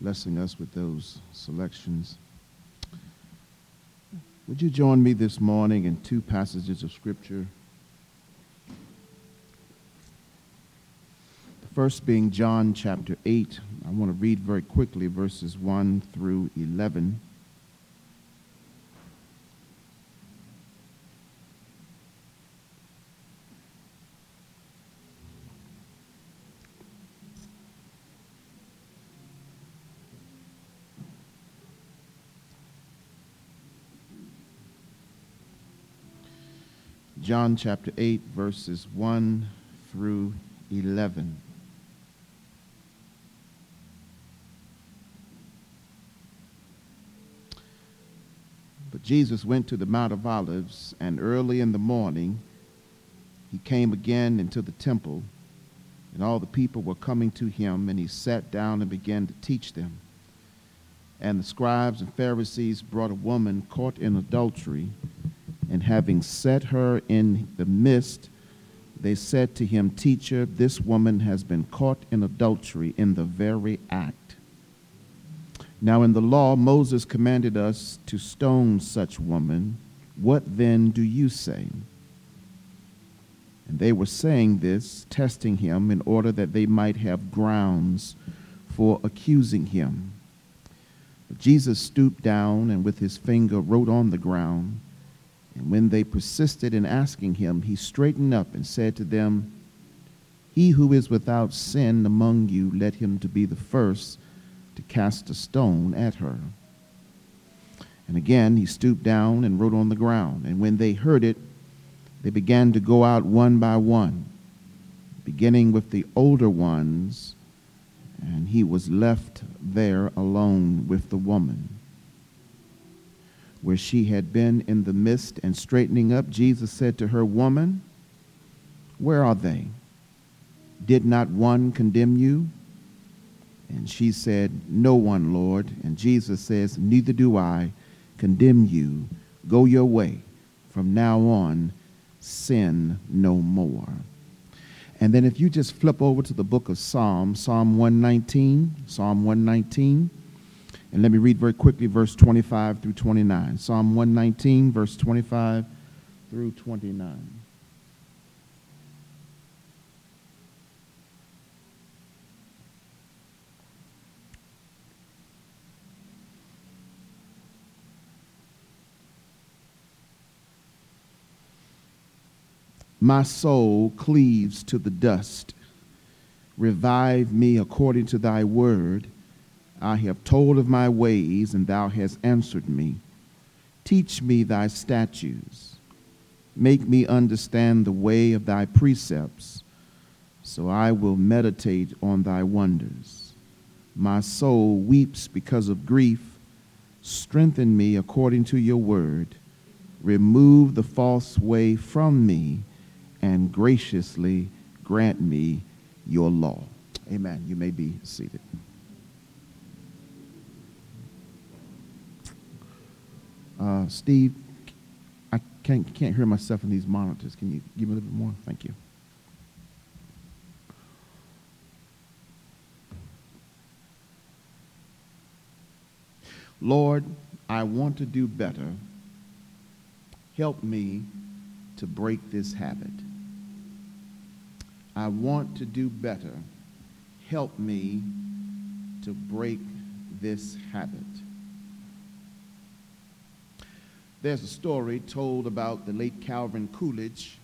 blessing us with those selections. Would you join me this morning in two passages of Scripture? The first being John chapter 8. I want to read very quickly verses 1 through 11. John chapter 8, verses 1 through 11. But Jesus went to the Mount of Olives, and early in the morning he came again into the temple, and all the people were coming to him, and he sat down and began to teach them. And the scribes and Pharisees brought a woman caught in adultery and having set her in the midst, they said to him, Teacher, this woman has been caught in adultery in the very act. Now, in the law, Moses commanded us to stone such woman. What then do you say? And they were saying this, testing him, in order that they might have grounds for accusing him. But Jesus stooped down and with his finger wrote on the ground. And when they persisted in asking him, he straightened up and said to them, He who is without sin among you, let him to be the first to cast a stone at her. And again he stooped down and wrote on the ground. And when they heard it, they began to go out one by one, beginning with the older ones, and he was left there alone with the woman where she had been in the midst and straightening up, Jesus said to her, Woman, where are they? Did not one condemn you? And she said, No one, Lord. And Jesus says, Neither do I condemn you. Go your way. From now on, sin no more. And then if you just flip over to the book of Psalms, Psalm 119, Psalm 119. And let me read very quickly verse 25 through 29. Psalm 119, verse 25 through 29. My soul cleaves to the dust. Revive me according to thy word I have told of my ways, and thou hast answered me. Teach me thy statutes. Make me understand the way of thy precepts, so I will meditate on thy wonders. My soul weeps because of grief. Strengthen me according to your word. Remove the false way from me, and graciously grant me your law. Amen. You may be seated. Uh, Steve, I can't, can't hear myself in these monitors. Can you give me a little bit more? Thank you. Lord, I want to do better. Help me to break this habit. I want to do better. Help me to break this habit. There's a story told about the late Calvin Coolidge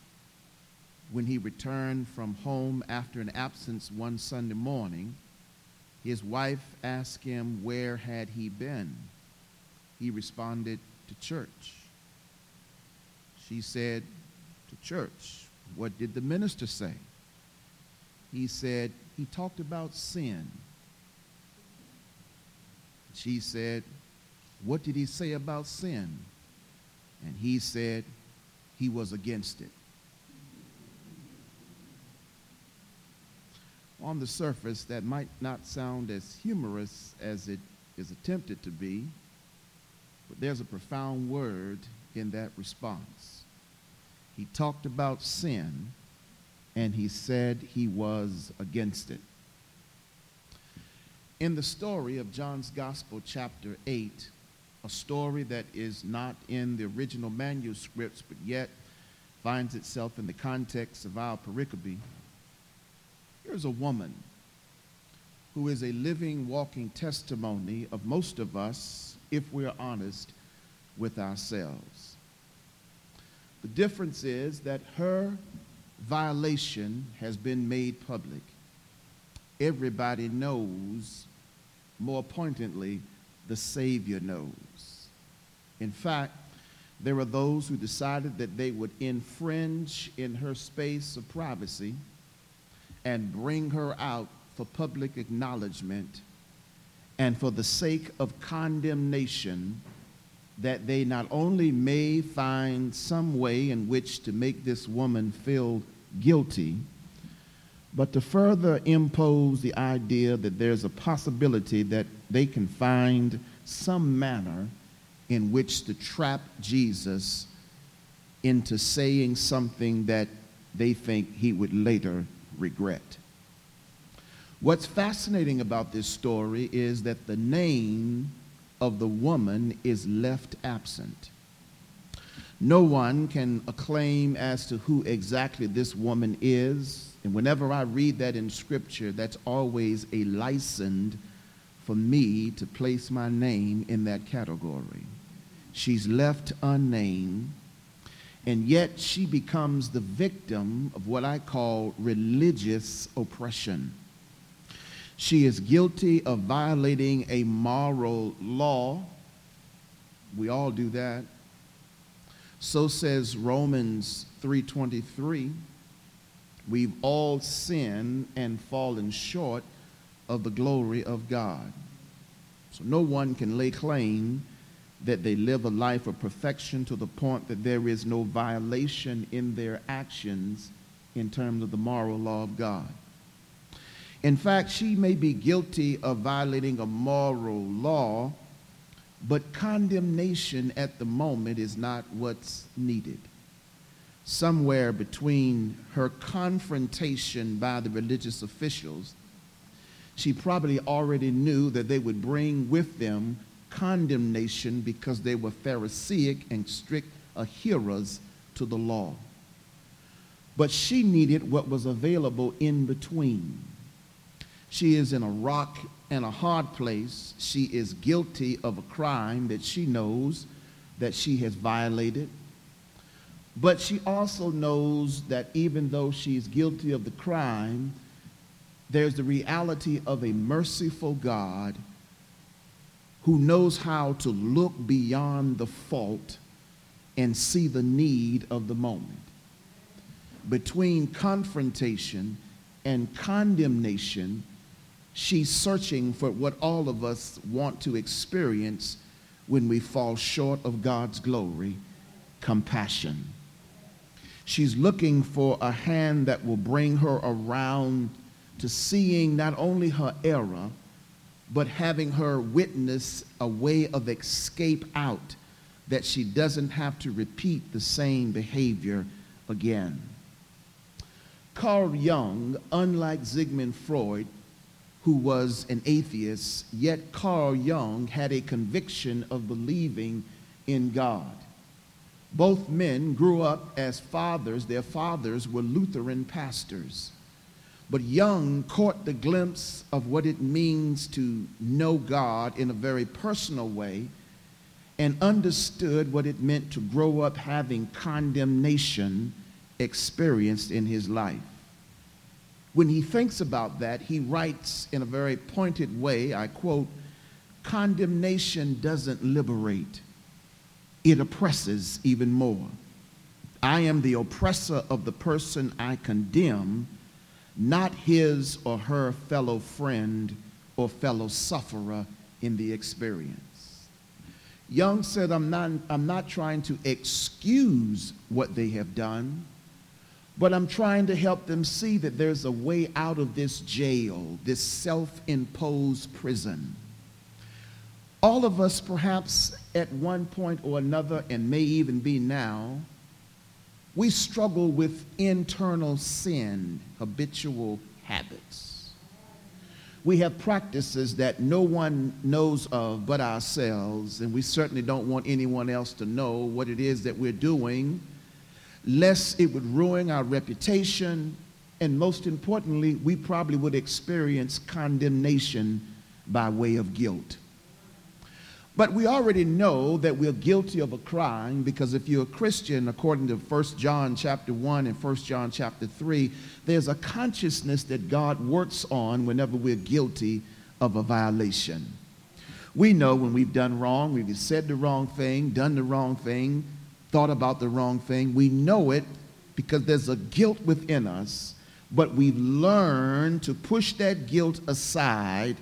when he returned from home after an absence one Sunday morning. His wife asked him where had he been. He responded to church. She said, to church. What did the minister say? He said, he talked about sin. She said, what did he say about sin? And he said he was against it. On the surface, that might not sound as humorous as it is attempted to be, but there's a profound word in that response. He talked about sin, and he said he was against it. In the story of John's Gospel, chapter 8, a story that is not in the original manuscripts, but yet finds itself in the context of our pericope, here's a woman who is a living, walking testimony of most of us, if we're honest with ourselves. The difference is that her violation has been made public. Everybody knows, more pointedly, the Savior knows. In fact, there are those who decided that they would infringe in her space of privacy and bring her out for public acknowledgement and for the sake of condemnation that they not only may find some way in which to make this woman feel guilty, but to further impose the idea that there's a possibility that they can find some manner in which to trap Jesus into saying something that they think he would later regret. What's fascinating about this story is that the name of the woman is left absent. No one can acclaim as to who exactly this woman is. And whenever I read that in Scripture, that's always a license for me to place my name in that category. She's left unnamed, and yet she becomes the victim of what I call religious oppression. She is guilty of violating a moral law. We all do that. So says Romans 3:23. We've all sinned and fallen short of the glory of God. So no one can lay claim that they live a life of perfection to the point that there is no violation in their actions in terms of the moral law of God. In fact, she may be guilty of violating a moral law, but condemnation at the moment is not what's needed. Somewhere between her confrontation by the religious officials, she probably already knew that they would bring with them condemnation because they were Pharisaic and strict adherers to the law. But she needed what was available in between. She is in a rock and a hard place. She is guilty of a crime that she knows that she has violated. But she also knows that even though she's guilty of the crime, there's the reality of a merciful God who knows how to look beyond the fault and see the need of the moment. Between confrontation and condemnation, she's searching for what all of us want to experience when we fall short of God's glory compassion. She's looking for a hand that will bring her around to seeing not only her error, but having her witness a way of escape out that she doesn't have to repeat the same behavior again. Carl Jung, unlike Sigmund Freud, who was an atheist, yet Carl Jung had a conviction of believing in God. Both men grew up as fathers. Their fathers were Lutheran pastors. But Jung caught the glimpse of what it means to know God in a very personal way and understood what it meant to grow up having condemnation experienced in his life. When he thinks about that, he writes in a very pointed way, I quote, condemnation doesn't liberate, it oppresses even more. I am the oppressor of the person I condemn, not his or her fellow friend or fellow sufferer in the experience. Jung said, I'm not, I'm not trying to excuse what they have done but I'm trying to help them see that there's a way out of this jail, this self imposed prison. All of us, perhaps at one point or another, and may even be now, we struggle with internal sin, habitual habits. we have practices that no one knows of but ourselves, and we certainly don't want anyone else to know what it is that we're doing, lest it would ruin our reputation, and most importantly, we probably would experience condemnation by way of guilt. But we already know that we're guilty of a crime because if you're a Christian, according to 1 John chapter 1 and 1 John chapter 3, there's a consciousness that God works on whenever we're guilty of a violation. We know when we've done wrong, we've said the wrong thing, done the wrong thing, thought about the wrong thing. We know it because there's a guilt within us, but we've learned to push that guilt aside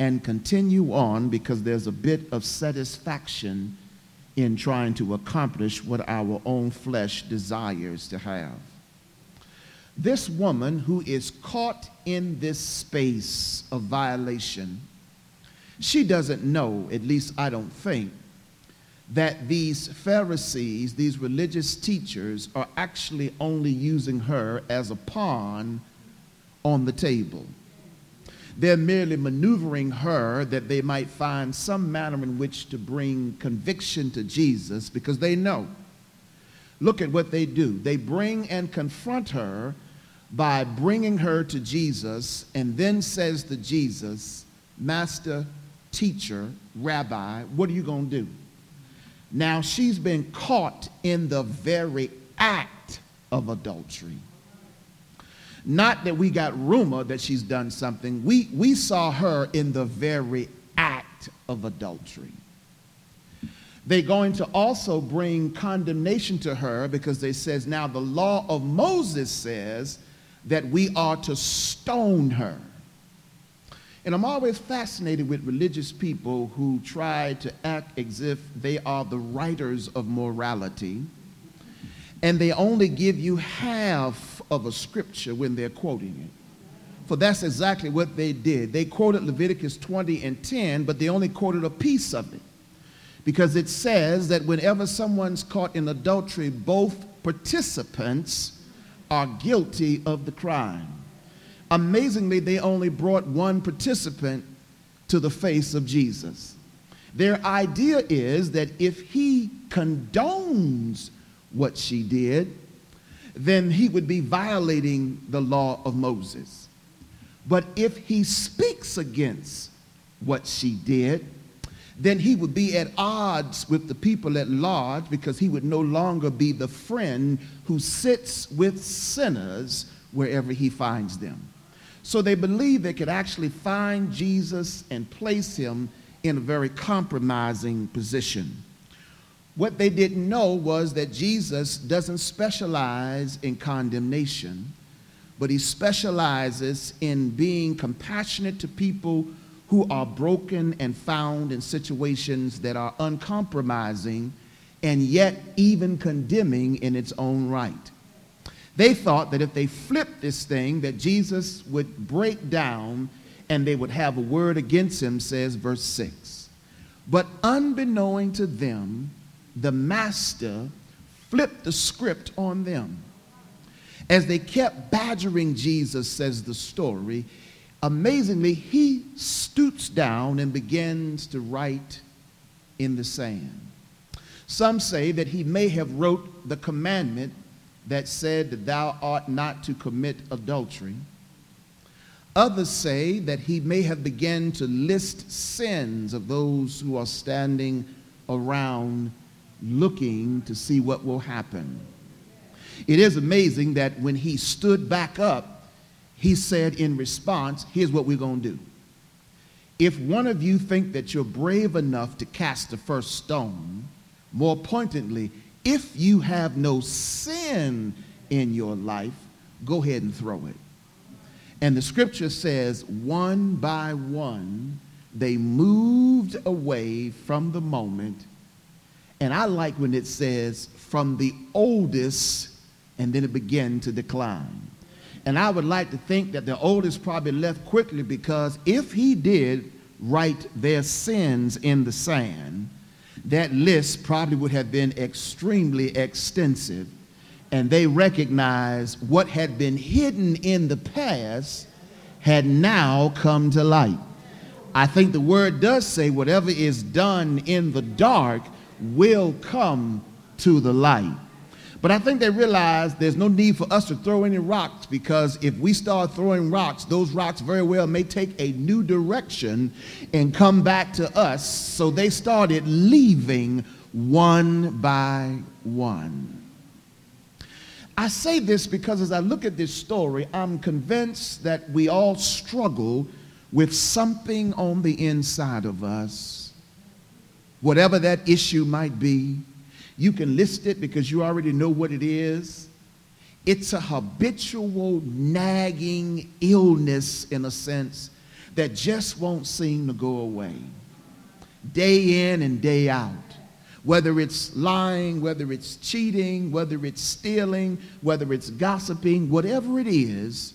and continue on because there's a bit of satisfaction in trying to accomplish what our own flesh desires to have. This woman who is caught in this space of violation, she doesn't know, at least I don't think, that these Pharisees, these religious teachers, are actually only using her as a pawn on the table. They're merely maneuvering her that they might find some manner in which to bring conviction to Jesus because they know. Look at what they do. They bring and confront her by bringing her to Jesus and then says to Jesus, Master, teacher, rabbi, what are you going to do? Now she's been caught in the very act of adultery. Not that we got rumor that she's done something. We, we saw her in the very act of adultery. They're going to also bring condemnation to her because they says now the law of Moses says that we are to stone her. And I'm always fascinated with religious people who try to act as if they are the writers of morality and they only give you half of a scripture when they're quoting it. For that's exactly what they did. They quoted Leviticus 20 and 10, but they only quoted a piece of it. Because it says that whenever someone's caught in adultery, both participants are guilty of the crime. Amazingly, they only brought one participant to the face of Jesus. Their idea is that if he condones what she did, then he would be violating the law of Moses. But if he speaks against what she did, then he would be at odds with the people at large because he would no longer be the friend who sits with sinners wherever he finds them. So they believe they could actually find Jesus and place him in a very compromising position. What they didn't know was that Jesus doesn't specialize in condemnation, but he specializes in being compassionate to people who are broken and found in situations that are uncompromising and yet even condemning in its own right. They thought that if they flipped this thing, that Jesus would break down and they would have a word against him, says verse 6. But unbeknown to them, the master flipped the script on them. As they kept badgering Jesus, says the story, amazingly, he stoops down and begins to write in the sand. Some say that he may have wrote the commandment that said thou art not to commit adultery. Others say that he may have begun to list sins of those who are standing around looking to see what will happen. It is amazing that when he stood back up, he said in response, here's what we're going to do. If one of you think that you're brave enough to cast the first stone, more pointedly, if you have no sin in your life, go ahead and throw it. And the scripture says, one by one, they moved away from the moment and I like when it says from the oldest and then it began to decline. And I would like to think that the oldest probably left quickly because if he did write their sins in the sand, that list probably would have been extremely extensive. And they recognized what had been hidden in the past had now come to light. I think the word does say whatever is done in the dark will come to the light. But I think they realize there's no need for us to throw any rocks because if we start throwing rocks, those rocks very well may take a new direction and come back to us. So they started leaving one by one. I say this because as I look at this story, I'm convinced that we all struggle with something on the inside of us, whatever that issue might be. You can list it because you already know what it is. It's a habitual nagging illness, in a sense, that just won't seem to go away. Day in and day out. Whether it's lying, whether it's cheating, whether it's stealing, whether it's gossiping, whatever it is,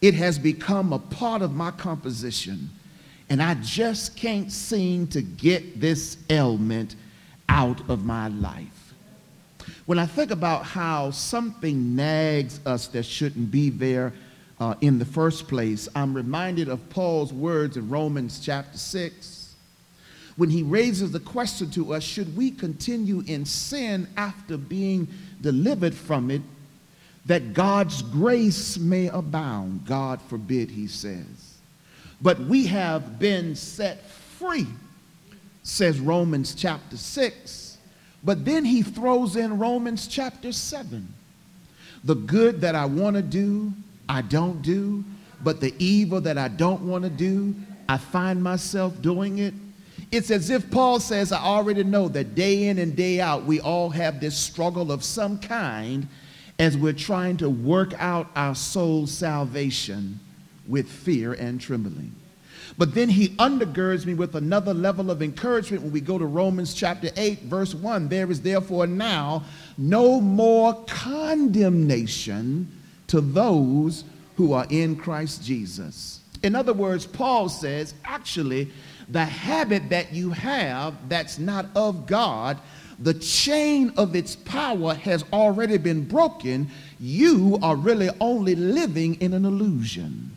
it has become a part of my composition. And I just can't seem to get this ailment out of my life. When I think about how something nags us that shouldn't be there uh, in the first place, I'm reminded of Paul's words in Romans chapter 6 when he raises the question to us should we continue in sin after being delivered from it that God's grace may abound. God forbid, he says. But we have been set free, says Romans chapter 6. But then he throws in Romans chapter 7. The good that I want to do, I don't do, but the evil that I don't want to do, I find myself doing it. It's as if Paul says, I already know that day in and day out, we all have this struggle of some kind as we're trying to work out our soul's salvation with fear and trembling. But then he undergirds me with another level of encouragement when we go to Romans chapter 8, verse 1. There is therefore now no more condemnation to those who are in Christ Jesus. In other words, Paul says, actually, the habit that you have that's not of God the chain of its power has already been broken, you are really only living in an illusion.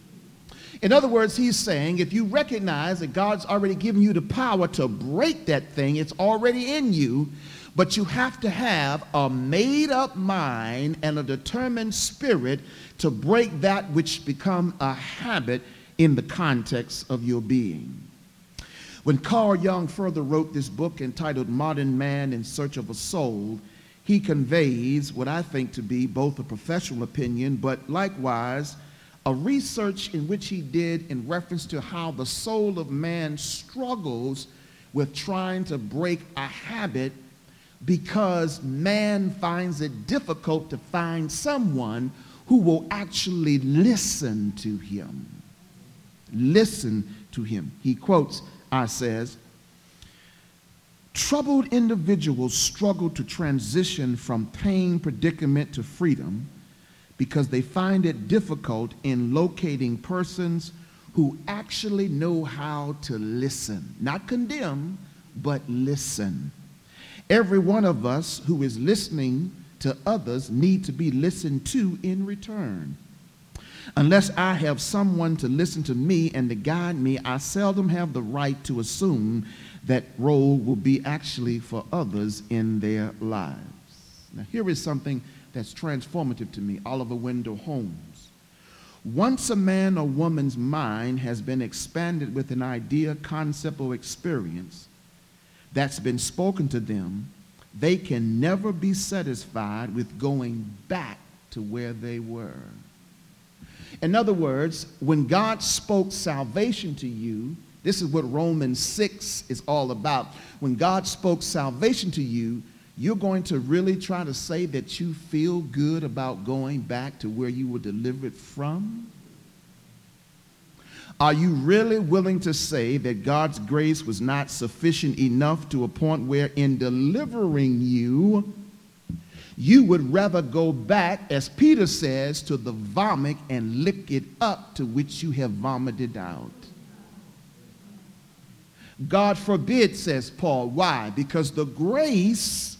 In other words, he's saying if you recognize that God's already given you the power to break that thing, it's already in you, but you have to have a made up mind and a determined spirit to break that which become a habit in the context of your being. When Carl Jung further wrote this book entitled Modern Man in Search of a Soul, he conveys what I think to be both a professional opinion, but likewise a research in which he did in reference to how the soul of man struggles with trying to break a habit because man finds it difficult to find someone who will actually listen to him. Listen to him. He quotes I says, troubled individuals struggle to transition from pain predicament to freedom because they find it difficult in locating persons who actually know how to listen, not condemn, but listen. Every one of us who is listening to others need to be listened to in return. Unless I have someone to listen to me and to guide me, I seldom have the right to assume that role will be actually for others in their lives. Now, here is something that's transformative to me Oliver Wendell Holmes. Once a man or woman's mind has been expanded with an idea, concept, or experience that's been spoken to them, they can never be satisfied with going back to where they were. In other words, when God spoke salvation to you, this is what Romans 6 is all about. When God spoke salvation to you, you're going to really try to say that you feel good about going back to where you were delivered from? Are you really willing to say that God's grace was not sufficient enough to a point where, in delivering you, you would rather go back, as Peter says, to the vomit and lick it up to which you have vomited out. God forbid, says Paul. Why? Because the grace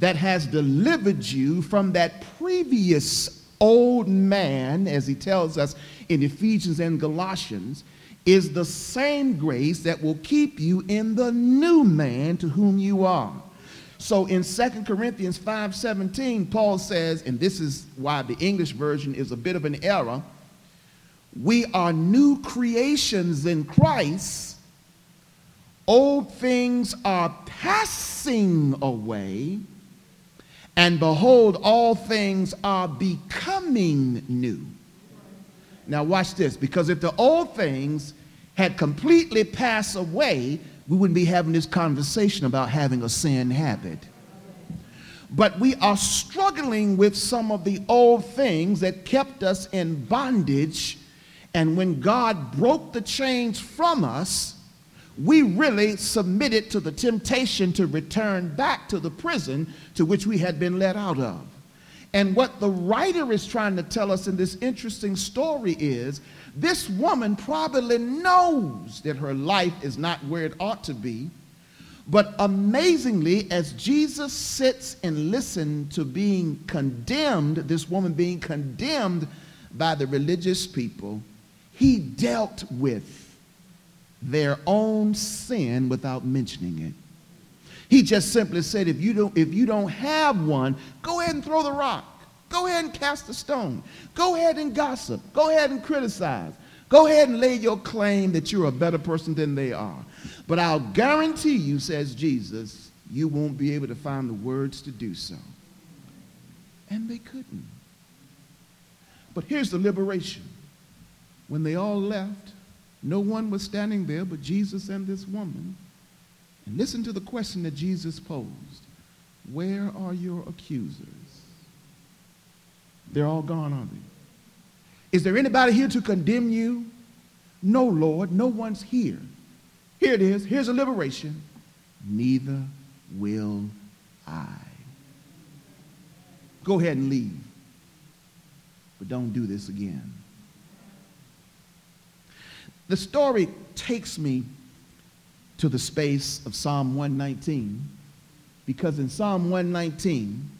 that has delivered you from that previous old man, as he tells us in Ephesians and Galatians, is the same grace that will keep you in the new man to whom you are. So in 2 Corinthians 5:17, Paul says, and this is why the English version is a bit of an error, we are new creations in Christ. Old things are passing away, and behold, all things are becoming new. Now, watch this, because if the old things had completely passed away, we wouldn't be having this conversation about having a sin habit. But we are struggling with some of the old things that kept us in bondage. And when God broke the chains from us, we really submitted to the temptation to return back to the prison to which we had been let out of. And what the writer is trying to tell us in this interesting story is this woman probably knows that her life is not where it ought to be. But amazingly, as Jesus sits and listens to being condemned, this woman being condemned by the religious people, he dealt with their own sin without mentioning it. He just simply said, if you don't, if you don't have one, go ahead and throw the rock. Go ahead and cast a stone. Go ahead and gossip. Go ahead and criticize. Go ahead and lay your claim that you're a better person than they are. But I'll guarantee you, says Jesus, you won't be able to find the words to do so. And they couldn't. But here's the liberation. When they all left, no one was standing there but Jesus and this woman. And listen to the question that Jesus posed Where are your accusers? They're all gone, aren't they? Is there anybody here to condemn you? No, Lord, no one's here. Here it is. Here's a liberation. Neither will I. Go ahead and leave. But don't do this again. The story takes me to the space of Psalm 119 because in Psalm 119,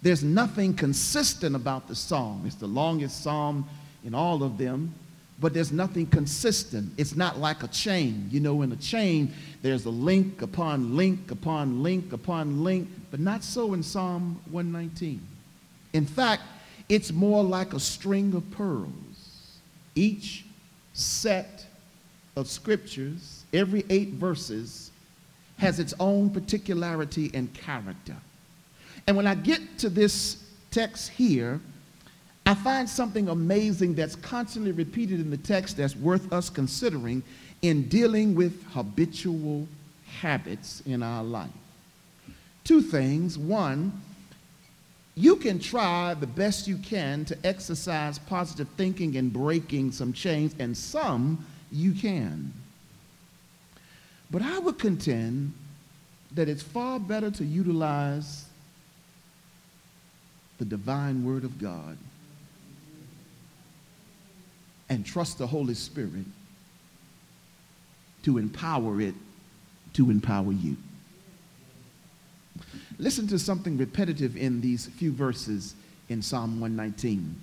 there's nothing consistent about the psalm. It's the longest psalm in all of them, but there's nothing consistent. It's not like a chain. You know, in a chain, there's a link upon link upon link upon link, but not so in Psalm 119. In fact, it's more like a string of pearls. Each set of scriptures, every eight verses, has its own particularity and character. And when I get to this text here, I find something amazing that's constantly repeated in the text that's worth us considering in dealing with habitual habits in our life. Two things. One, you can try the best you can to exercise positive thinking and breaking some chains, and some you can. But I would contend that it's far better to utilize the divine word of God and trust the Holy Spirit to empower it to empower you. Listen to something repetitive in these few verses in Psalm 119,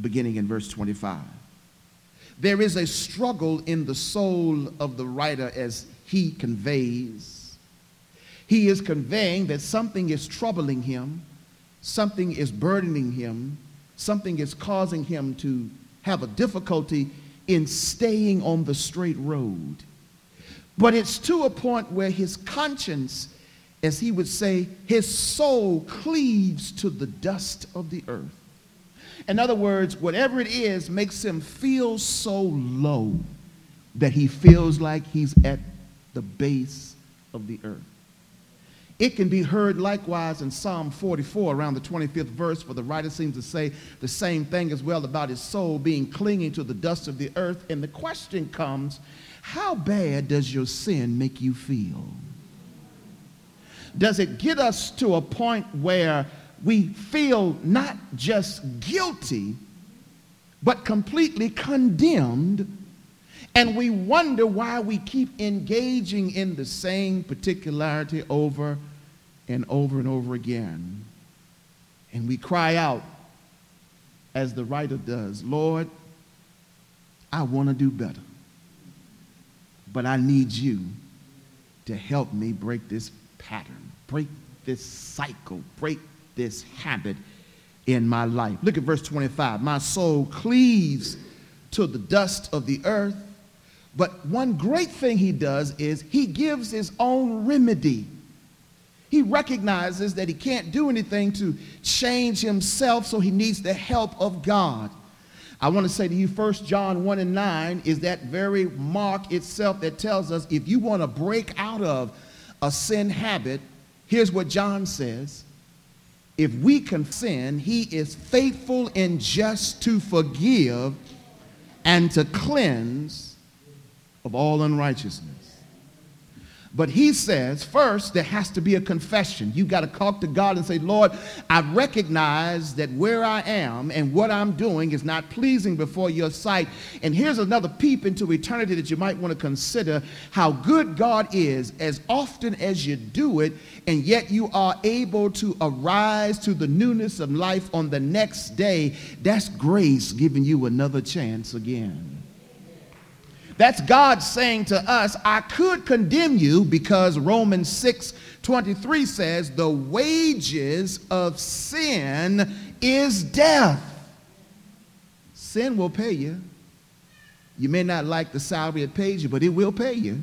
beginning in verse 25. There is a struggle in the soul of the writer as he conveys. He is conveying that something is troubling him, something is burdening him, something is causing him to have a difficulty in staying on the straight road. But it's to a point where his conscience, as he would say, his soul cleaves to the dust of the earth. In other words, whatever it is makes him feel so low that he feels like he's at the base of the earth. It can be heard likewise in Psalm 44, around the 25th verse, for the writer seems to say the same thing as well about his soul being clinging to the dust of the earth. And the question comes how bad does your sin make you feel? Does it get us to a point where we feel not just guilty, but completely condemned. And we wonder why we keep engaging in the same particularity over and over and over again. And we cry out, as the writer does Lord, I want to do better, but I need you to help me break this pattern, break this cycle, break this habit in my life. Look at verse 25. My soul cleaves to the dust of the earth. But one great thing he does is he gives his own remedy. He recognizes that he can't do anything to change himself, so he needs the help of God. I want to say to you, 1 John 1 and 9 is that very mark itself that tells us if you want to break out of a sin habit, here's what John says. If we can sin, he is faithful and just to forgive and to cleanse of all unrighteousness. But he says, first, there has to be a confession. You've got to talk to God and say, Lord, I recognize that where I am and what I'm doing is not pleasing before your sight. And here's another peep into eternity that you might want to consider how good God is as often as you do it, and yet you are able to arise to the newness of life on the next day. That's grace giving you another chance again. That's God saying to us, I could condemn you because Romans 6 23 says, the wages of sin is death. Sin will pay you. You may not like the salary it pays you, but it will pay you.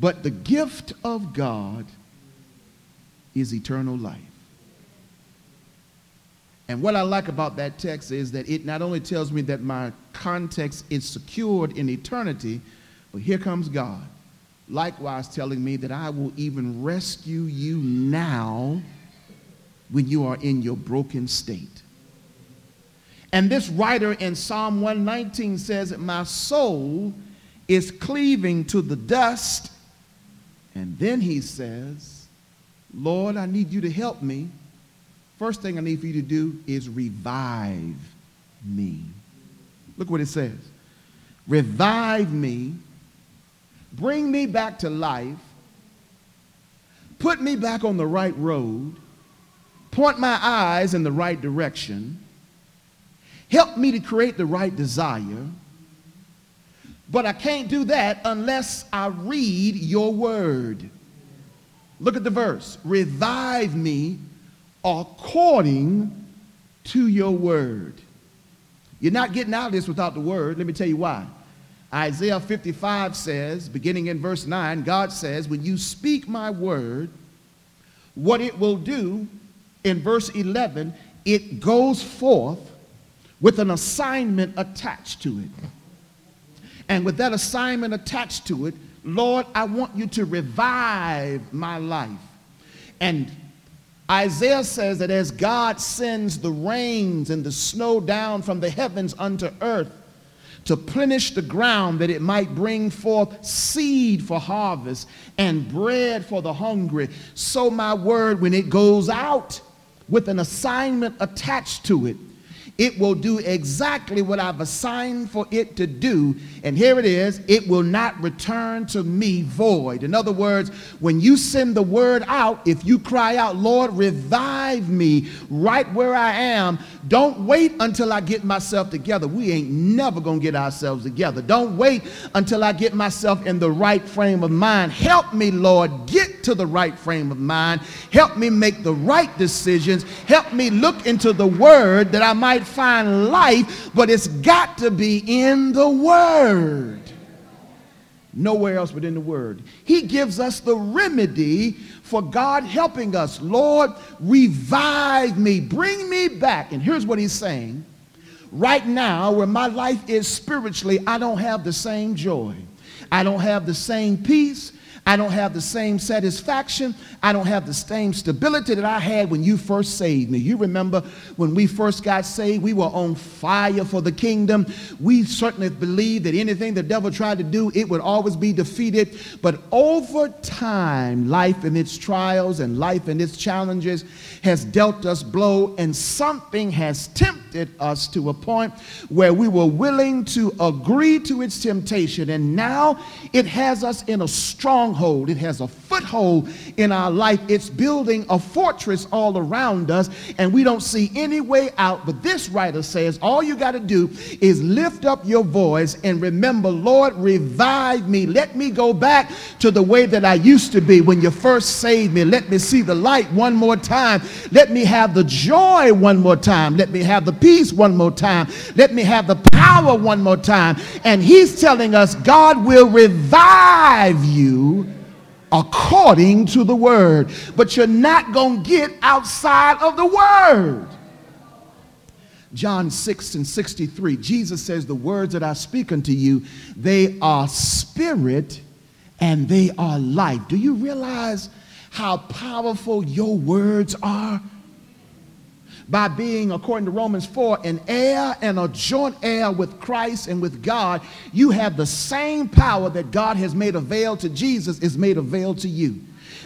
But the gift of God is eternal life. And what I like about that text is that it not only tells me that my context is secured in eternity, but here comes God, likewise telling me that I will even rescue you now when you are in your broken state. And this writer in Psalm 119 says my soul is cleaving to the dust. And then he says, Lord, I need you to help me First thing I need for you to do is revive me. Look what it says revive me, bring me back to life, put me back on the right road, point my eyes in the right direction, help me to create the right desire. But I can't do that unless I read your word. Look at the verse. Revive me according to your word. You're not getting out of this without the word. Let me tell you why. Isaiah 55 says, beginning in verse 9, God says, When you speak my word, what it will do, in verse 11, it goes forth with an assignment attached to it. And with that assignment attached to it, Lord, I want you to revive my life. And Isaiah says that as God sends the rains and the snow down from the heavens unto earth to plenish the ground that it might bring forth seed for harvest and bread for the hungry, so my word, when it goes out with an assignment attached to it, it will do exactly what I've assigned for it to do. And here it is it will not return to me void. In other words, when you send the word out, if you cry out, Lord, revive me right where I am, don't wait until I get myself together. We ain't never going to get ourselves together. Don't wait until I get myself in the right frame of mind. Help me, Lord, get to the right frame of mind. Help me make the right decisions. Help me look into the word that I might find life, but it's got to be in the Word. Nowhere else but in the Word. He gives us the remedy for God helping us. Lord, revive me, bring me back. And here's what He's saying right now, where my life is spiritually, I don't have the same joy, I don't have the same peace. I don't have the same satisfaction. I don't have the same stability that I had when you first saved me. You remember when we first got saved, we were on fire for the kingdom. We certainly believed that anything the devil tried to do, it would always be defeated. But over time, life and its trials and life and its challenges has dealt us blow, and something has tempted us to a point where we were willing to agree to its temptation. And now it has us in a strong stronghold. It has a foothold in our life. It's building a fortress all around us, and we don't see any way out. But this writer says all you got to do is lift up your voice and remember, Lord, revive me. Let me go back to the way that I used to be when you first saved me. Let me see the light one more time. Let me have the joy one more time. Let me have the peace one more time. Let me have the power one more time. And he's telling us God will revive you according to the word. But you're not going to get outside of the word. John 6 and 63, Jesus says, The words that I speak unto you, they are spirit and they are life. Do you realize how powerful your words are? By being, according to Romans 4, an heir and a joint heir with Christ and with God, you have the same power that God has made avail to Jesus is made avail to you.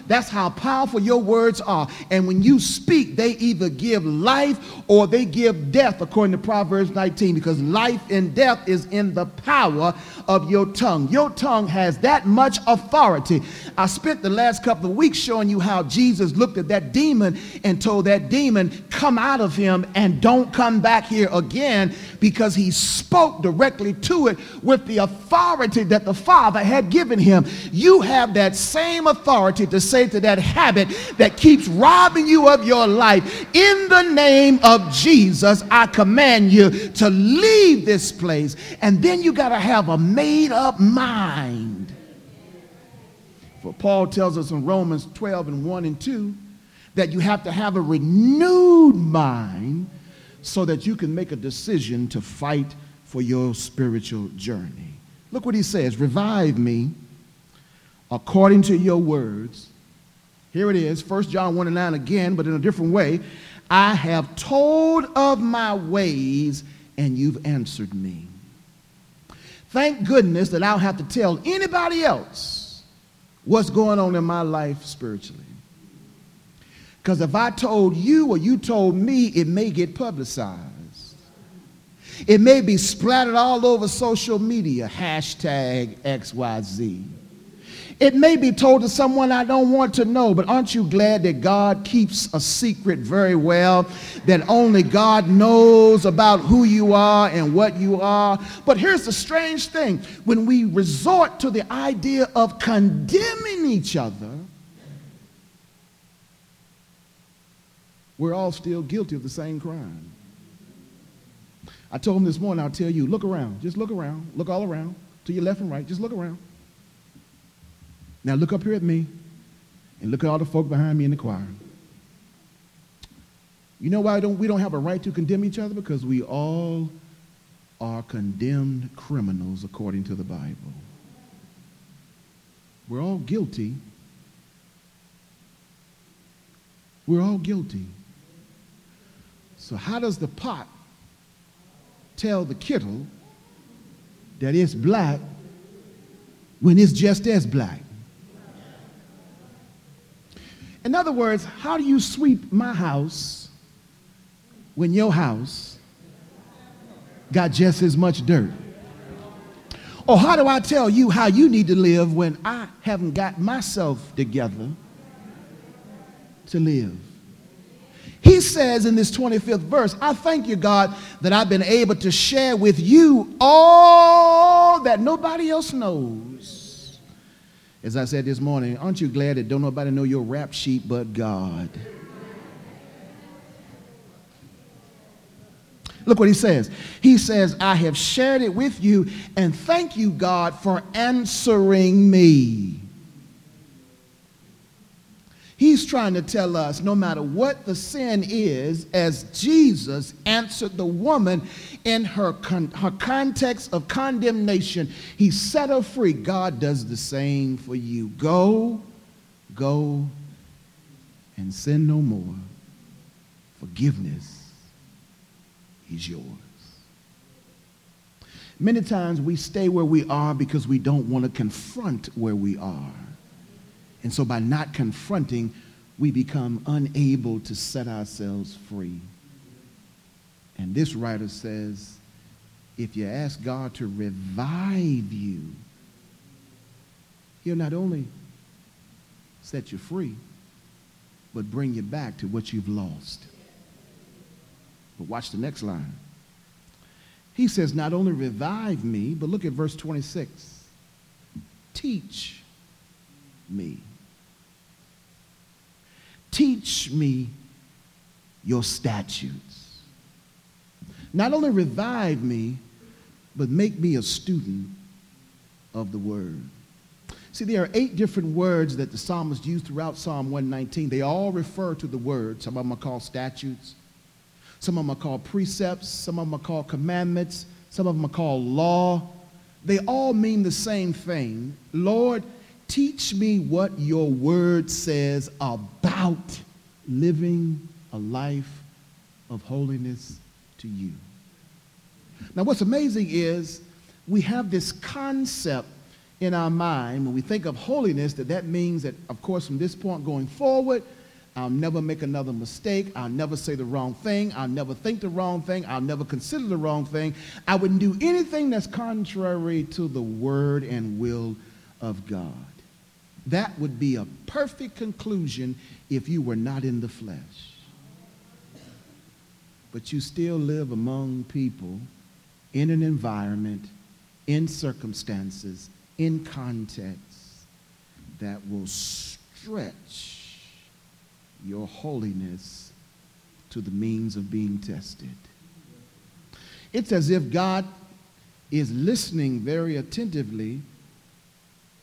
That's how powerful your words are. And when you speak, they either give life or they give death, according to Proverbs 19, because life and death is in the power of your tongue. Your tongue has that much authority. I spent the last couple of weeks showing you how Jesus looked at that demon and told that demon, Come out of him and don't come back here again, because he spoke directly to it with the authority that the Father had given him. You have that same authority to say, say to that habit that keeps robbing you of your life, in the name of Jesus, I command you to leave this place. And then you got to have a made up mind. For Paul tells us in Romans 12 and 1 and 2 that you have to have a renewed mind so that you can make a decision to fight for your spiritual journey. Look what he says Revive me according to your words here it is, 1 John 1 and 9 again, but in a different way. I have told of my ways, and you've answered me. Thank goodness that I don't have to tell anybody else what's going on in my life spiritually. Because if I told you or you told me, it may get publicized. It may be splattered all over social media, hashtag XYZ. It may be told to someone I don't want to know, but aren't you glad that God keeps a secret very well? That only God knows about who you are and what you are. But here's the strange thing when we resort to the idea of condemning each other, we're all still guilty of the same crime. I told him this morning, I'll tell you, look around. Just look around. Look all around. To your left and right. Just look around. Now look up here at me and look at all the folk behind me in the choir. You know why don't, we don't have a right to condemn each other? Because we all are condemned criminals according to the Bible. We're all guilty. We're all guilty. So, how does the pot tell the kettle that it's black when it's just as black? In other words, how do you sweep my house when your house got just as much dirt? Or how do I tell you how you need to live when I haven't got myself together to live? He says in this 25th verse, I thank you, God, that I've been able to share with you all that nobody else knows. As I said this morning, aren't you glad that don't nobody know your rap sheet but God? Look what he says. He says, I have shared it with you, and thank you, God, for answering me. He's trying to tell us no matter what the sin is, as Jesus answered the woman in her, con- her context of condemnation, he set her free. God does the same for you. Go, go, and sin no more. Forgiveness is yours. Many times we stay where we are because we don't want to confront where we are. And so by not confronting, we become unable to set ourselves free. And this writer says, if you ask God to revive you, he'll not only set you free, but bring you back to what you've lost. But watch the next line. He says, Not only revive me, but look at verse 26. Teach me. Teach me your statutes. Not only revive me, but make me a student of the word. See, there are eight different words that the psalmist used throughout Psalm 119. They all refer to the word. Some of them are called statutes, some of them are called precepts, some of them are called commandments, some of them are called law. They all mean the same thing. Lord, teach me what your word says about living a life of holiness to you. Now, what's amazing is we have this concept in our mind when we think of holiness that that means that, of course, from this point going forward, I'll never make another mistake. I'll never say the wrong thing. I'll never think the wrong thing. I'll never consider the wrong thing. I wouldn't do anything that's contrary to the word and will of God. That would be a perfect conclusion if you were not in the flesh. But you still live among people in an environment, in circumstances, in context that will stretch your holiness to the means of being tested. It's as if God is listening very attentively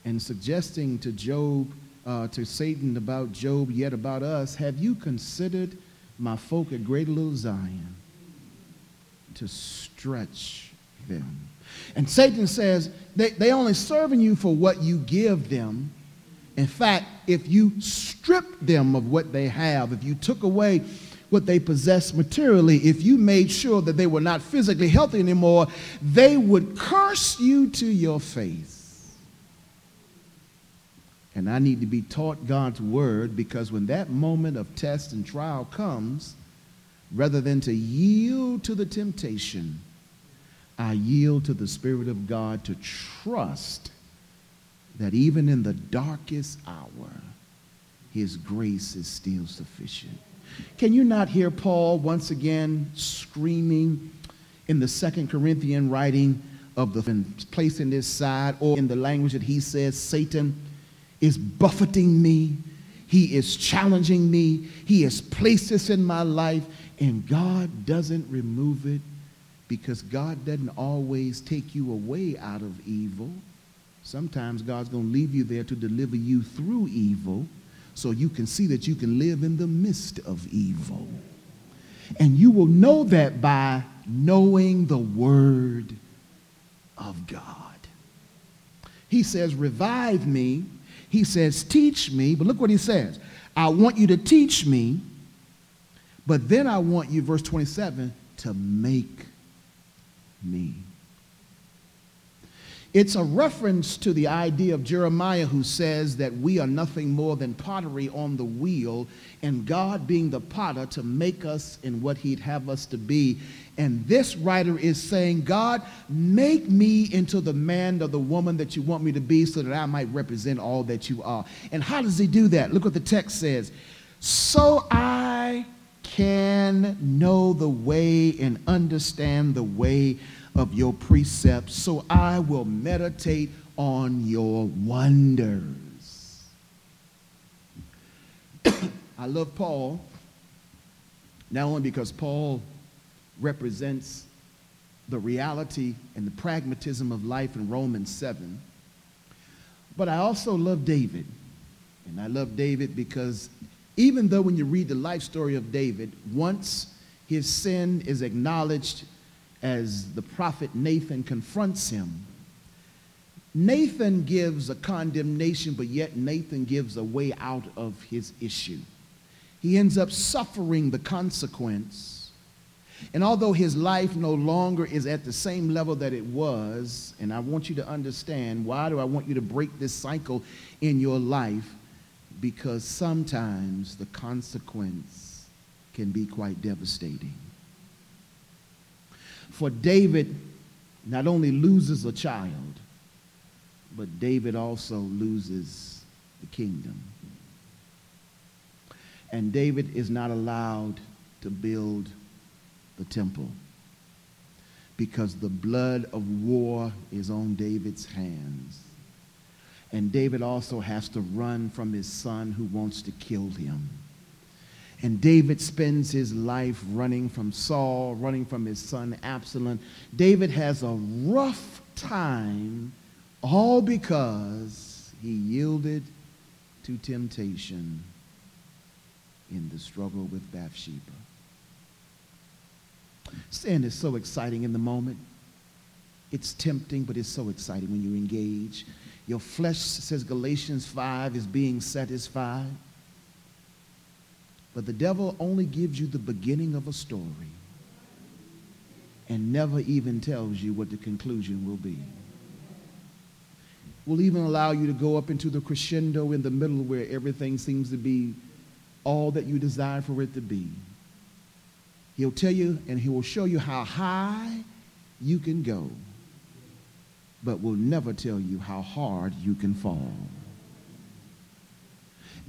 and suggesting to Job, uh, to Satan about Job, yet about us, have you considered my folk at Great Little Zion to stretch them? And Satan says they, they only serving you for what you give them. In fact, if you strip them of what they have, if you took away what they possess materially, if you made sure that they were not physically healthy anymore, they would curse you to your face. And I need to be taught God's word because when that moment of test and trial comes, rather than to yield to the temptation, I yield to the Spirit of God to trust that even in the darkest hour, His grace is still sufficient. Can you not hear Paul once again screaming in the Second Corinthian writing of the place in this side, or in the language that he says, Satan is buffeting me, he is challenging me, he has placed this in my life, and God doesn't remove it because God doesn't always take you away out of evil. Sometimes God's going to leave you there to deliver you through evil so you can see that you can live in the midst of evil. And you will know that by knowing the Word of God. He says, Revive me. He says, Teach me. But look what he says I want you to teach me, but then I want you, verse 27, to make me. It's a reference to the idea of Jeremiah who says that we are nothing more than pottery on the wheel, and God being the potter to make us in what He'd have us to be. And this writer is saying, God, make me into the man or the woman that you want me to be so that I might represent all that you are. And how does He do that? Look what the text says. So I can know the way and understand the way of your precepts, so I will meditate on your wonders. I love Paul, not only because Paul represents the reality and the pragmatism of life in Romans 7, but I also love David. And I love David because even though when you read the life story of David, once his sin is acknowledged as the prophet Nathan confronts him, Nathan gives a condemnation, but yet Nathan gives a way out of his issue. He ends up suffering the consequence. And although his life no longer is at the same level that it was, and I want you to understand why do I want you to break this cycle in your life? because sometimes the consequence can be quite devastating. For David not only loses a child, but David also loses the kingdom. And David is not allowed to build the temple because the blood of war is on David's hands. And David also has to run from his son who wants to kill him. And David spends his life running from Saul, running from his son Absalom. David has a rough time, all because he yielded to temptation in the struggle with Bathsheba. Sin is so exciting in the moment. It's tempting, but it's so exciting when you engage. Your flesh, says Galatians 5, is being satisfied. But the devil only gives you the beginning of a story and never even tells you what the conclusion will be. Will even allow you to go up into the crescendo in the middle where everything seems to be all that you desire for it to be. He'll tell you and he will show you how high you can go, but will never tell you how hard you can fall.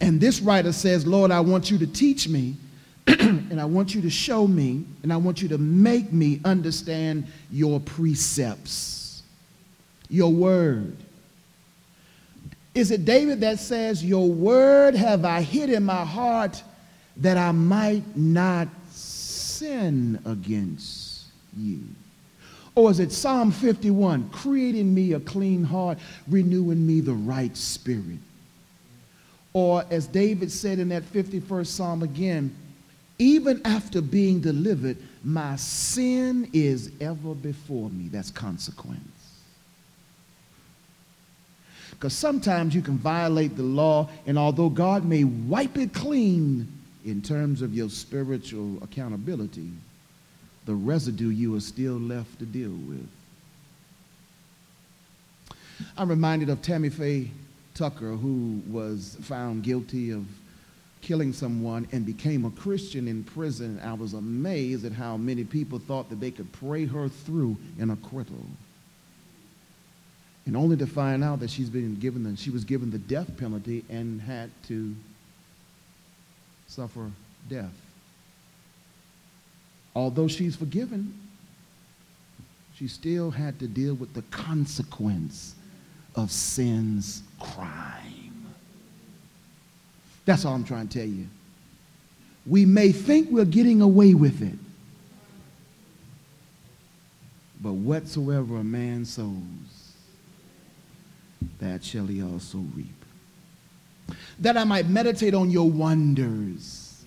And this writer says, Lord, I want you to teach me, and I want you to show me, and I want you to make me understand your precepts, your word. Is it David that says, Your word have I hid in my heart that I might not sin against you? Or is it Psalm 51, creating me a clean heart, renewing me the right spirit? Or as David said in that 51st Psalm again, even after being delivered, my sin is ever before me. That's consequence. Because sometimes you can violate the law, and although God may wipe it clean in terms of your spiritual accountability, the residue you are still left to deal with. I'm reminded of Tammy Faye Tucker, who was found guilty of killing someone and became a Christian in prison. I was amazed at how many people thought that they could pray her through an acquittal. And only to find out that she's been given the, she was given the death penalty and had to suffer death. Although she's forgiven, she still had to deal with the consequence of sin's crime. That's all I'm trying to tell you. We may think we're getting away with it, but whatsoever a man sows, that shall he also reap. That I might meditate on your wonders.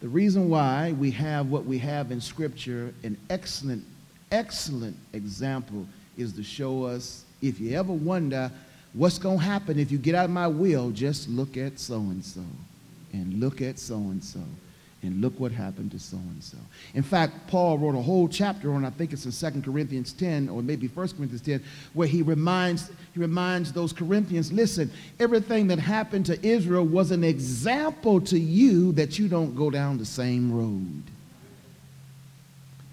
The reason why we have what we have in Scripture, an excellent, excellent example, is to show us if you ever wonder what's going to happen if you get out of my will, just look at so and so and look at so and so and look what happened to so and so. In fact, Paul wrote a whole chapter on, I think it's in 2 Corinthians 10 or maybe 1 Corinthians 10, where he reminds, he reminds those Corinthians listen, everything that happened to Israel was an example to you that you don't go down the same road.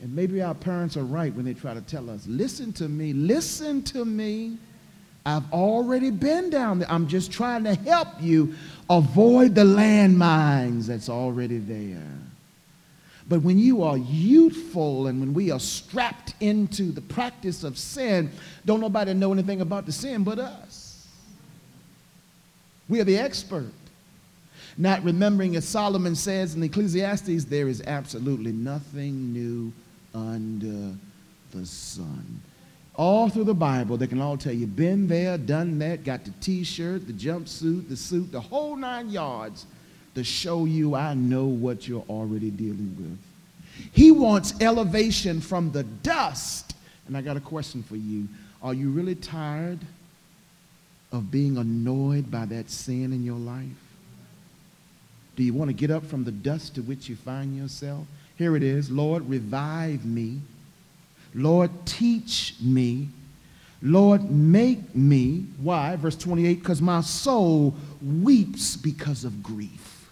And maybe our parents are right when they try to tell us, listen to me, listen to me. I've already been down there. I'm just trying to help you avoid the landmines that's already there. But when you are youthful and when we are strapped into the practice of sin, don't nobody know anything about the sin but us. We are the expert. Not remembering, as Solomon says in Ecclesiastes, there is absolutely nothing new under the sun. All through the Bible, they can all tell you, been there, done that, got the t shirt, the jumpsuit, the suit, the whole nine yards to show you I know what you're already dealing with. He wants elevation from the dust. And I got a question for you. Are you really tired of being annoyed by that sin in your life? Do you want to get up from the dust to which you find yourself? Here it is Lord, revive me. Lord, teach me. Lord, make me. Why? Verse 28 because my soul weeps because of grief.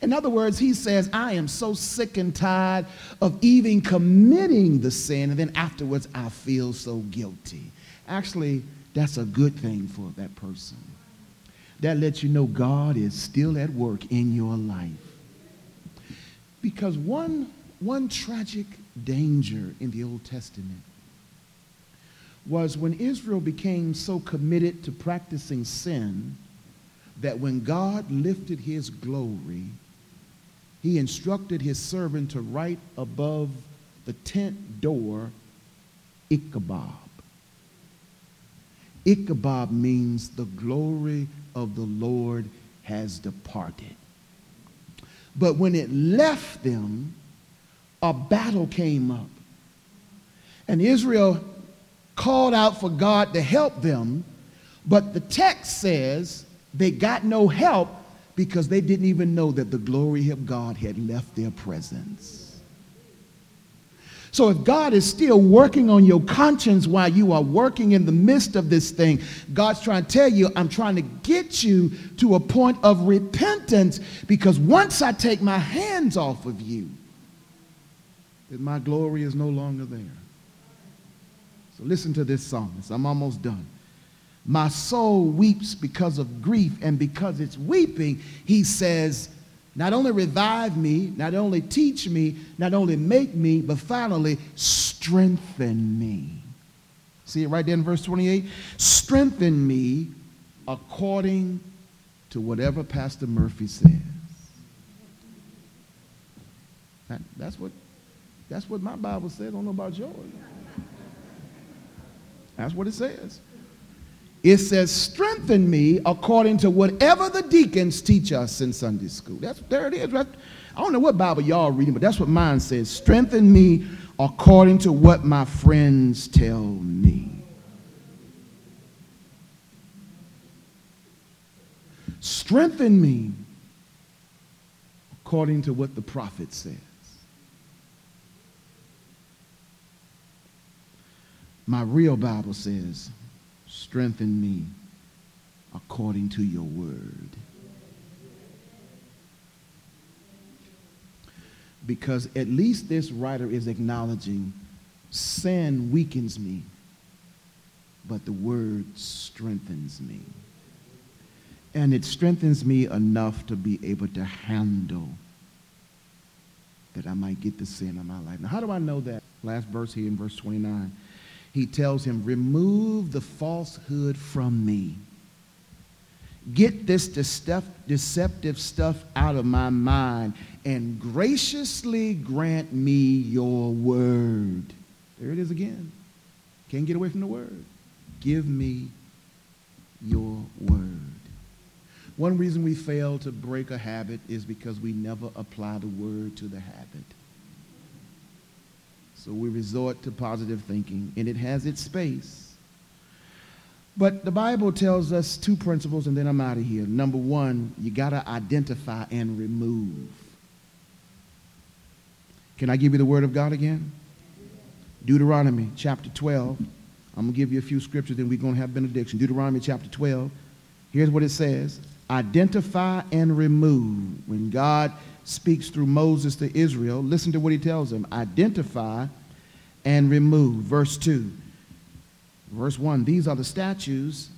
In other words, he says, I am so sick and tired of even committing the sin, and then afterwards I feel so guilty. Actually, that's a good thing for that person. that lets you know God is still at work in your life. Because one, one tragic danger in the Old Testament was when Israel became so committed to practicing sin that when God lifted his glory, he instructed his servant to write above the tent door Ichabod. Ichabod means the glory of the Lord has departed. But when it left them, a battle came up. And Israel called out for God to help them, but the text says they got no help because they didn't even know that the glory of God had left their presence. So if God is still working on your conscience while you are working in the midst of this thing, God's trying to tell you, I'm trying to get you to a point of repentance because once I take my hands off of you, then my glory is no longer there. So listen to this psalmist. I'm almost done. My soul weeps because of grief, and because it's weeping, he says, not only revive me, not only teach me, not only make me, but finally strengthen me. See it right there in verse 28? Strengthen me according to whatever Pastor Murphy says. That, that's, what, that's what my Bible says. I don't know about yours. That's what it says. It says, strengthen me according to whatever the deacons teach us in Sunday school. That's there it is. Right? I don't know what Bible y'all reading, but that's what mine says. Strengthen me according to what my friends tell me. Strengthen me according to what the prophet says. My real Bible says, strengthen me according to your word. Because at least this writer is acknowledging sin weakens me, but the word strengthens me. And it strengthens me enough to be able to handle that I might get the sin of my life. Now, how do I know that? Last verse here in verse 29 he tells him, Remove the falsehood from me. Get this deceptive stuff out of my mind and graciously grant me your word. There it is again. Can't get away from the word. Give me your word. One reason we fail to break a habit is because we never apply the word to the habit. So we resort to positive thinking, and it has its space. But the Bible tells us two principles, and then I'm out of here. Number one, you got to identify and remove. Can I give you the word of God again? Deuteronomy chapter 12. I'm going to give you a few scriptures, then we're going to have benediction. Deuteronomy chapter 12. Here's what it says Identify and remove. When God speaks through Moses to Israel, listen to what he tells them identify and remove. Verse 2. Verse 1 These are the statutes,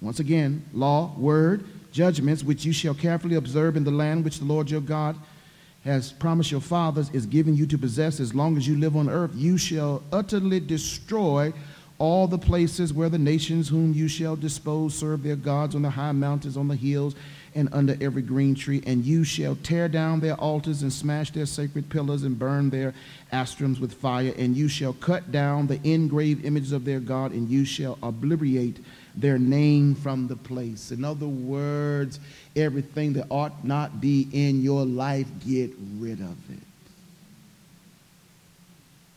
once again, law, word, judgments, which you shall carefully observe in the land which the Lord your God has promised your fathers is giving you to possess as long as you live on earth. You shall utterly destroy all the places where the nations whom you shall dispose serve their gods on the high mountains, on the hills, and under every green tree, and you shall tear down their altars and smash their sacred pillars and burn their Asherim with fire, and you shall cut down the engraved images of their God, and you shall obliterate their name from the place. In other words, everything that ought not be in your life, get rid of it.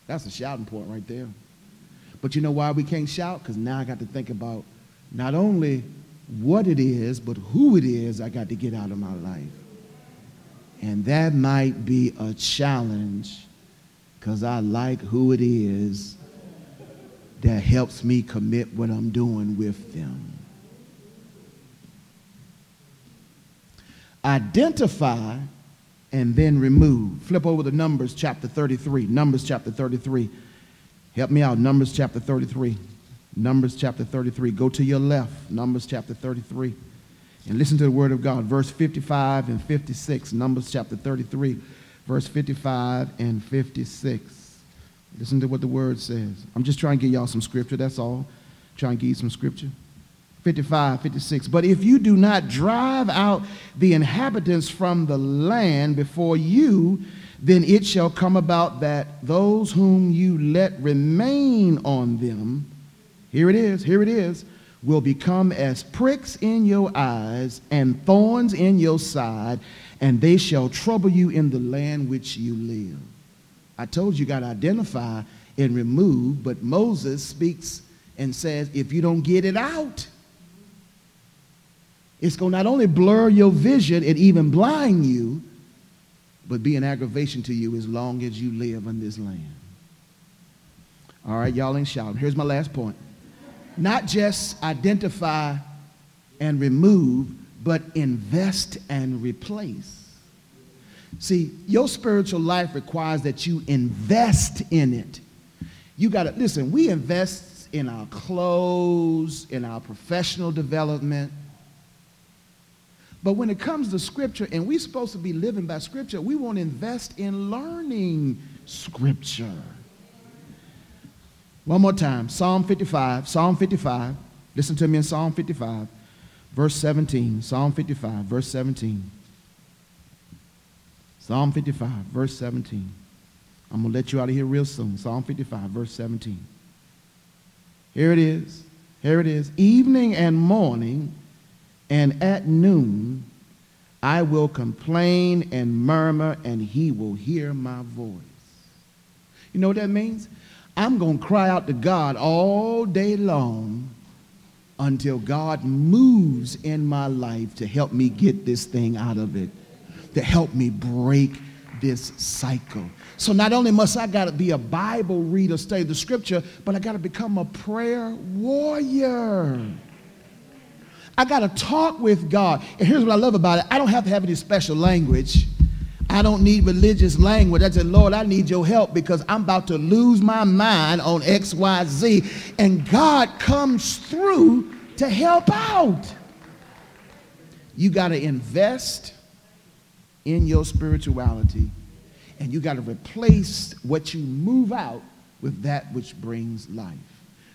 That's a shouting point right there. But you know why we can't shout? Because now I got to think about not only what it is, but who it is I got to get out of my life. And that might be a challenge because I like who it is that helps me commit what I'm doing with them. Identify and then remove. Flip over to Numbers chapter 33. Numbers chapter 33. Help me out. Numbers chapter 33. Numbers chapter 33. Go to your left. Numbers chapter 33. And listen to the word of God, verse 55 and 56, Numbers chapter 33, verse 55 and 56. Listen to what the word says. I'm just trying to give y'all some scripture, that's all. Trying to give you some scripture. 55, 56. But if you do not drive out the inhabitants from the land before you, then it shall come about that those whom you let remain on them, here it is, here it is, will become as pricks in your eyes and thorns in your side, and they shall trouble you in the land which you live. I told you, you got to identify and remove, but Moses speaks and says, if you don't get it out, it's going to not only blur your vision and even blind you, but be an aggravation to you as long as you live in this land. All right, y'all ain't shouting. Here's my last point not just identify and remove, but invest and replace. See, your spiritual life requires that you invest in it. You got to listen, we invest in our clothes, in our professional development. But when it comes to scripture, and we're supposed to be living by scripture, we want to invest in learning scripture. One more time Psalm 55, Psalm 55. Listen to me in Psalm 55, verse 17. Psalm 55, verse 17. Psalm 55, verse 17. I'm going to let you out of here real soon. Psalm 55, verse 17. Here it is. Here it is. Evening and morning and at noon I will complain and murmur, and he will hear my voice. You know what that means? I'm going to cry out to God all day long until God moves in my life to help me get this thing out of it, to help me break this cycle. So not only must I got to be a Bible reader, study the scripture, but I got to become a prayer warrior. I got to talk with God. And here's what I love about it I don't have to have any special language. I don't need religious language. I said, Lord, I need your help because I'm about to lose my mind on X, Y, Z. And God comes through to help out. You got to invest in your spirituality and you got to replace what you move out with that which brings life.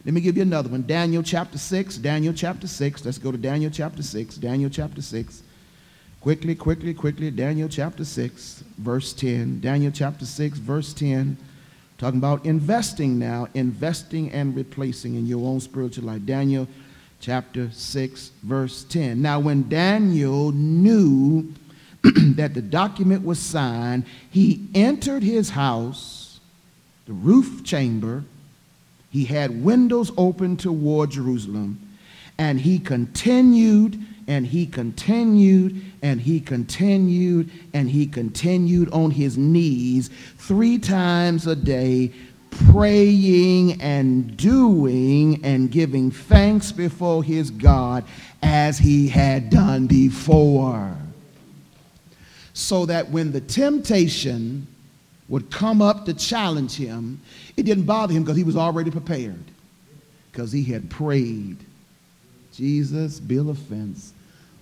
Let me give you another one. Daniel chapter 6. Daniel chapter 6. Let's go to Daniel chapter 6. Daniel chapter 6. Quickly, quickly, quickly, Daniel chapter 6, verse 10. Daniel chapter 6, verse 10. Talking about investing now, investing and replacing in your own spiritual life. Daniel chapter 6, verse 10. Now, when Daniel knew that the document was signed, he entered his house, the roof chamber. He had windows open toward Jerusalem, and he continued and he continued and he continued and he continued on his knees three times a day, praying and doing and giving thanks before his God as he had done before. So that when the temptation would come up to challenge him, it didn't bother him because he was already prepared, because he had prayed. Jesus, bill of fence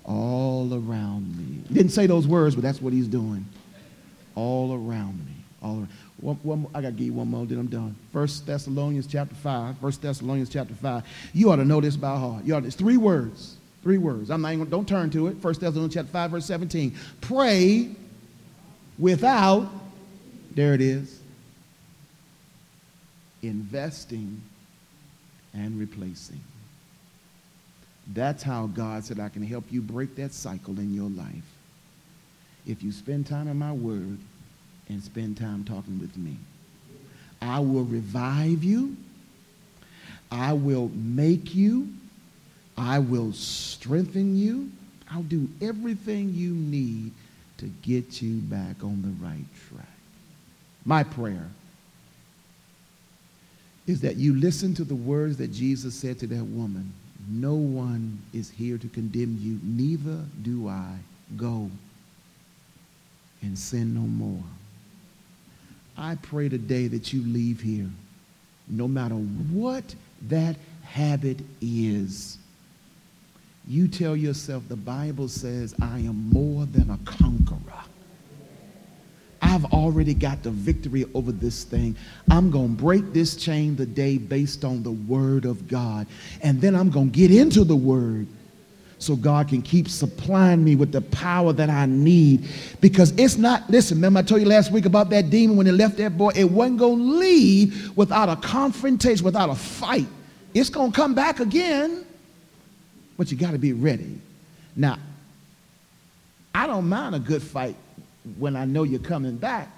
all around me. He didn't say those words, but that's what he's doing. All around me. All around. One, one, I got to give you one more, then I'm done. First Thessalonians chapter 5. First Thessalonians chapter 5. You ought to know this by heart. You ought to, it's three words. Three words. I'm not even, don't turn to it. First Thessalonians chapter 5, verse 17. Pray without, there it is, investing and replacing. That's how God said, I can help you break that cycle in your life. If you spend time in my word and spend time talking with me, I will revive you. I will make you. I will strengthen you. I'll do everything you need to get you back on the right track. My prayer is that you listen to the words that Jesus said to that woman no one is here to condemn you, neither do I. Go and sin no more. I pray today that you leave here, no matter what that habit is, you tell yourself the Bible says, I am more than a conqueror. I've already got the victory over this thing. I'm going to break this chain today based on the word of God. And then I'm going to get into the word so God can keep supplying me with the power that I need. Because it's not, listen, remember I told you last week about that demon when it left that boy? It wasn't going to leave without a confrontation, without a fight. It's going to come back again, but you got to be ready. Now, I don't mind a good fight when I know you're coming back,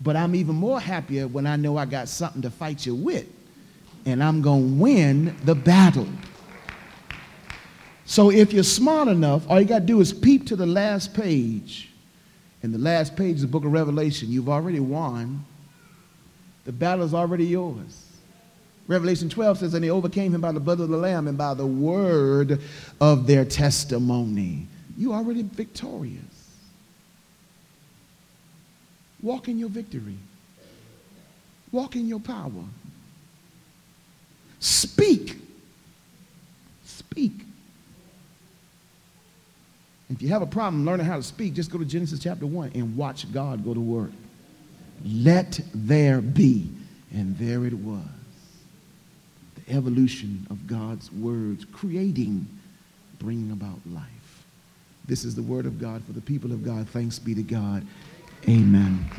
but I'm even more happier when I know I got something to fight you with, and I'm going to win the battle. So if you're smart enough, all you got to do is peep to the last page. And the last page is the book of Revelation. You've already won. The battle is already yours. Revelation 12 says, And they overcame him by the blood of the Lamb and by the word of their testimony. You already victorious. Walk in your victory. Walk in your power. Speak. Speak. If you have a problem learning how to speak, just go to Genesis chapter 1 and watch God go to work. Let there be. And there it was. The evolution of God's words, creating, bringing about life. This is the word of God for the people of God. Thanks be to God. Amen.